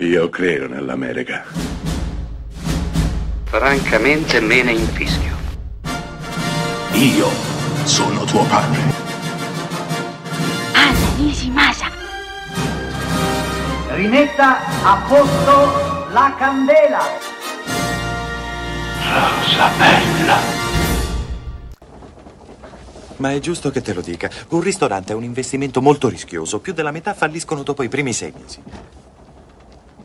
Io credo nell'America. Francamente me ne infischio. Io sono tuo padre. Anna Nishimasa. Rimetta a posto la candela. Rosa bella. Ma è giusto che te lo dica. Un ristorante è un investimento molto rischioso. Più della metà falliscono dopo i primi sei mesi.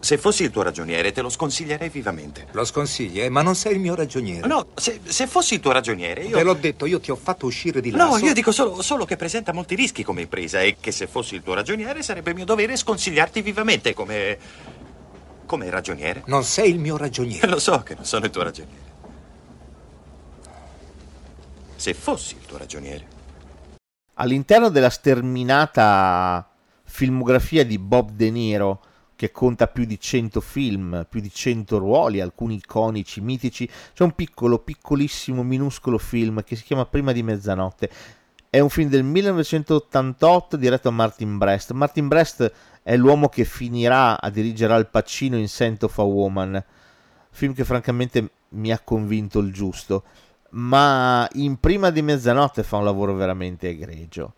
Se fossi il tuo ragioniere, te lo sconsiglierei vivamente. Lo sconsigli, eh? Ma non sei il mio ragioniere. No, se, se fossi il tuo ragioniere, io. Te l'ho detto, io ti ho fatto uscire di là. No, so- io dico solo, solo che presenta molti rischi come impresa e che se fossi il tuo ragioniere sarebbe mio dovere sconsigliarti vivamente come. come ragioniere. Non sei il mio ragioniere. Lo so che non sono il tuo ragioniere. Se fossi il tuo ragioniere. All'interno della sterminata filmografia di Bob De Niro, che conta più di 100 film, più di 100 ruoli, alcuni iconici, mitici, c'è un piccolo, piccolissimo, minuscolo film che si chiama Prima di mezzanotte. È un film del 1988 diretto da Martin Brest. Martin Brest è l'uomo che finirà a dirigere Al Pacino in Scent of a Woman, film che francamente mi ha convinto il giusto ma in Prima di Mezzanotte fa un lavoro veramente egregio.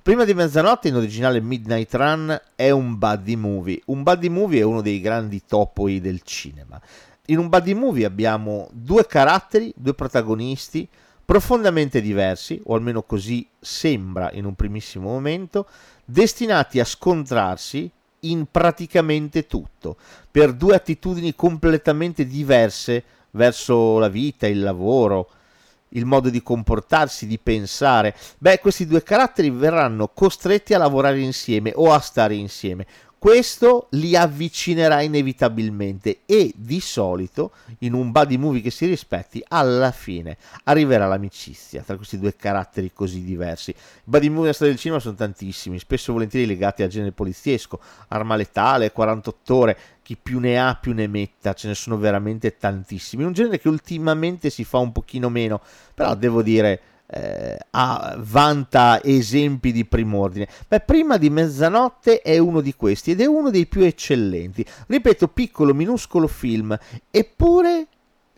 Prima di Mezzanotte in originale Midnight Run è un buddy movie. Un buddy movie è uno dei grandi topoi del cinema. In un buddy movie abbiamo due caratteri, due protagonisti profondamente diversi, o almeno così sembra in un primissimo momento, destinati a scontrarsi in praticamente tutto, per due attitudini completamente diverse verso la vita, il lavoro, il modo di comportarsi, di pensare. Beh, questi due caratteri verranno costretti a lavorare insieme o a stare insieme. Questo li avvicinerà inevitabilmente e di solito in un buddy movie che si rispetti alla fine arriverà l'amicizia tra questi due caratteri così diversi. I buddy movie nella storia del cinema sono tantissimi, spesso e volentieri legati al genere poliziesco, arma letale, 48 ore, chi più ne ha più ne metta, ce ne sono veramente tantissimi. Un genere che ultimamente si fa un pochino meno, però devo dire eh, ha, vanta esempi di prim'ordine. Beh, prima di mezzanotte è uno di questi ed è uno dei più eccellenti. Ripeto, piccolo, minuscolo film, eppure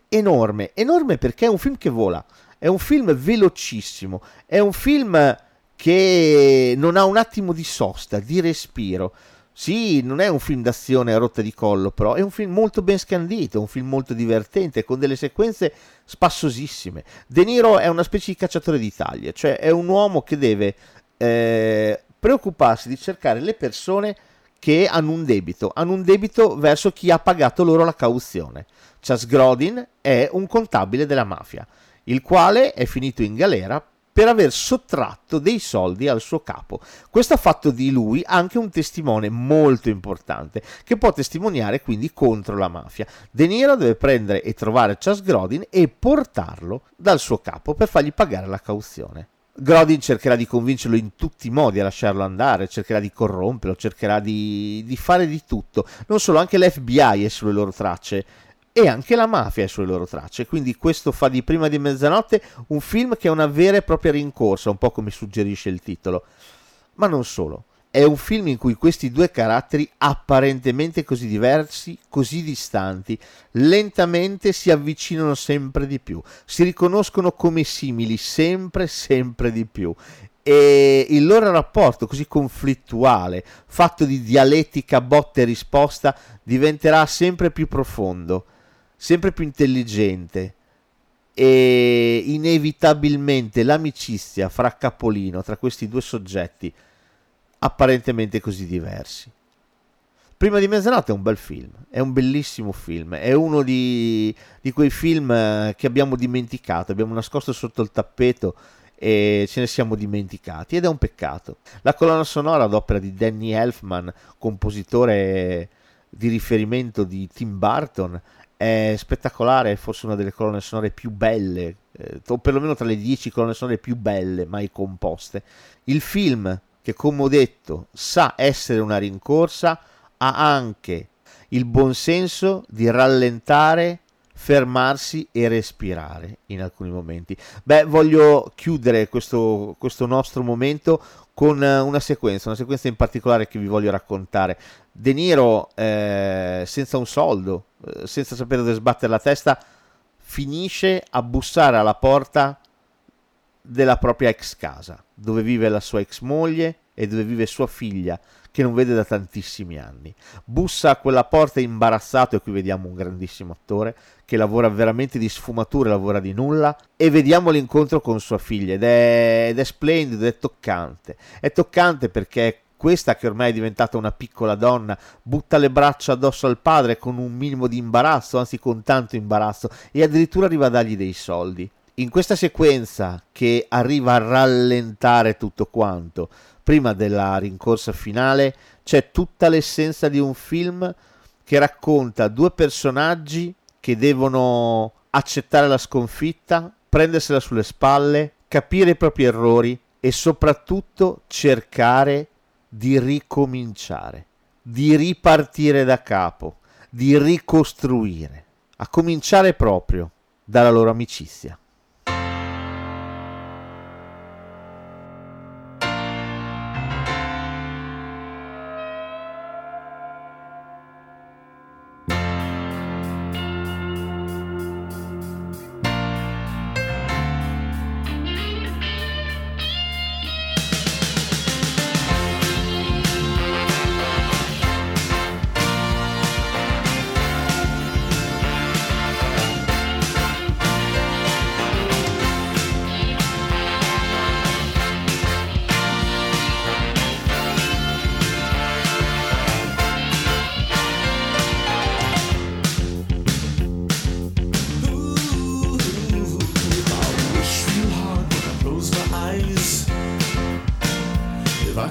enorme. Enorme perché è un film che vola, è un film velocissimo, è un film che non ha un attimo di sosta, di respiro. Sì, non è un film d'azione a rotta di collo, però è un film molto ben scandito, un film molto divertente, con delle sequenze spassosissime. De Niro è una specie di cacciatore d'Italia, cioè è un uomo che deve eh, preoccuparsi di cercare le persone che hanno un debito, hanno un debito verso chi ha pagato loro la cauzione. Chas Grodin è un contabile della mafia, il quale è finito in galera per aver sottratto dei soldi al suo capo. Questo ha fatto di lui anche un testimone molto importante, che può testimoniare quindi contro la mafia. De Niro deve prendere e trovare Chas Grodin e portarlo dal suo capo per fargli pagare la cauzione. Grodin cercherà di convincerlo in tutti i modi a lasciarlo andare, cercherà di corromperlo, cercherà di, di fare di tutto. Non solo, anche l'FBI è sulle loro tracce e anche la mafia è sulle loro tracce. Quindi questo fa di Prima di Mezzanotte un film che è una vera e propria rincorsa, un po' come suggerisce il titolo. Ma non solo. È un film in cui questi due caratteri, apparentemente così diversi, così distanti, lentamente si avvicinano sempre di più, si riconoscono come simili sempre, sempre di più. E il loro rapporto così conflittuale, fatto di dialettica botta e risposta, diventerà sempre più profondo sempre più intelligente e inevitabilmente l'amicizia fra capolino tra questi due soggetti apparentemente così diversi. Prima di mezzanotte è un bel film, è un bellissimo film, è uno di, di quei film eh, che abbiamo dimenticato, abbiamo nascosto sotto il tappeto e ce ne siamo dimenticati ed è un peccato. La colonna sonora ad opera di Danny Elfman, compositore di riferimento di Tim Burton, è spettacolare, è forse una delle colonne sonore più belle, eh, o perlomeno tra le dieci colonne sonore più belle mai composte. Il film, che come ho detto sa essere una rincorsa, ha anche il buon senso di rallentare, fermarsi e respirare in alcuni momenti. Beh, voglio chiudere questo, questo nostro momento con una sequenza, una sequenza in particolare che vi voglio raccontare. De Niro, eh, senza un soldo, eh, senza sapere dove sbattere la testa, finisce a bussare alla porta della propria ex casa, dove vive la sua ex moglie e dove vive sua figlia, che non vede da tantissimi anni. Bussa a quella porta imbarazzato, e qui vediamo un grandissimo attore che lavora veramente di sfumature, lavora di nulla, e vediamo l'incontro con sua figlia, ed è, ed è splendido, è toccante. È toccante perché questa che ormai è diventata una piccola donna butta le braccia addosso al padre con un minimo di imbarazzo, anzi con tanto imbarazzo, e addirittura arriva a dargli dei soldi. In questa sequenza che arriva a rallentare tutto quanto, prima della rincorsa finale, c'è tutta l'essenza di un film che racconta due personaggi che devono accettare la sconfitta, prendersela sulle spalle, capire i propri errori e soprattutto cercare di ricominciare, di ripartire da capo, di ricostruire, a cominciare proprio dalla loro amicizia.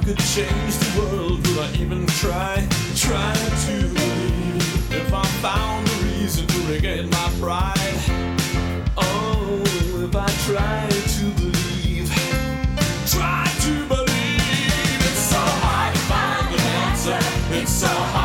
could change the world, would I even try? Try to believe if I found a reason to regain my pride. Oh, if I try to believe, try to believe. It's so hard to find an answer. It's so hard.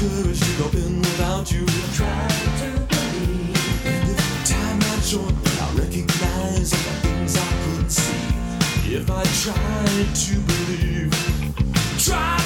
courage to go in without you. Try to believe. If time I short. I recognize all the things I couldn't see. If I tried to believe, try.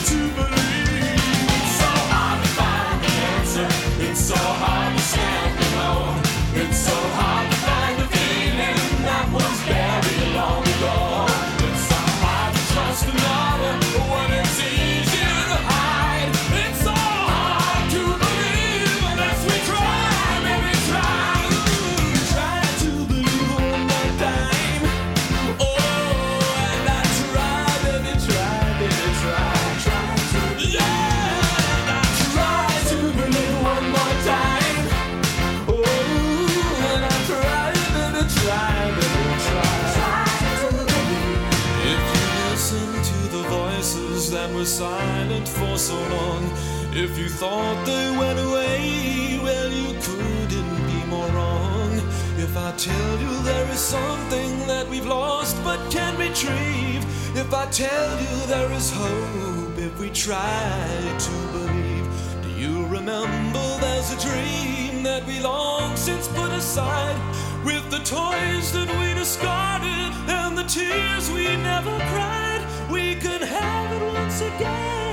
Tell you there is something that we've lost but can't retrieve. If I tell you there is hope if we try to believe, do you remember there's a dream that we long since put aside? With the toys that we discarded and the tears we never cried, we can have it once again.